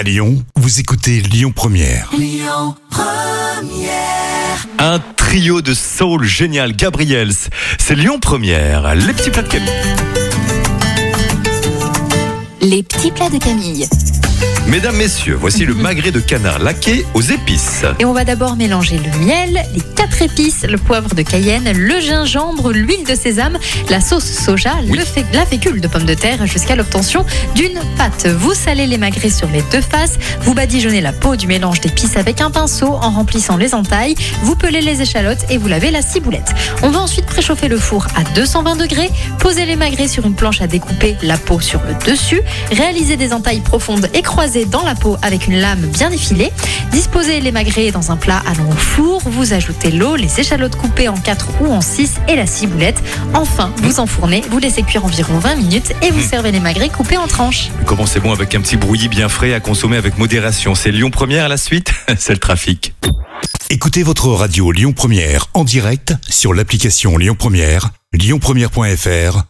À Lyon, vous écoutez Lyon Première. Un trio de soul génial, Gabriels. C'est Lyon Première, les petits plats de Camille. Les petits plats de Camille. Mesdames, messieurs, voici le magret de canard laqué aux épices. Et on va d'abord mélanger le miel, les quatre épices, le poivre de Cayenne, le gingembre, l'huile de sésame, la sauce soja, Oui. le fé- la fécule de pommes de terre jusqu'à l'obtention d'une pâte. Vous salez les magrets sur les deux faces, vous badigeonnez la peau du mélange d'épices avec un pinceau en remplissant les entailles, vous pelez les échalotes et vous lavez la ciboulette. On va ensuite préchauffer le four à 220 degrés, poser les magrets sur une planche à découper, la peau sur le dessus, réaliser des entailles profondes et croisées dans la peau avec une lame bien effilée, disposez les magrets dans un plat allant au four, vous ajoutez l'eau, les échalotes coupées en 4 ou en 6 et la ciboulette. Enfin, vous enfournez, vous laissez cuire environ 20 minutes et vous servez les magrets coupés en tranches. Comment c'est bon avec un petit brouillis bien frais à consommer avec modération. C'est Lyon Première à la suite, c'est le trafic. Écoutez votre radio Lyon Première en direct sur l'application Lyon Première, lyonpremière.fr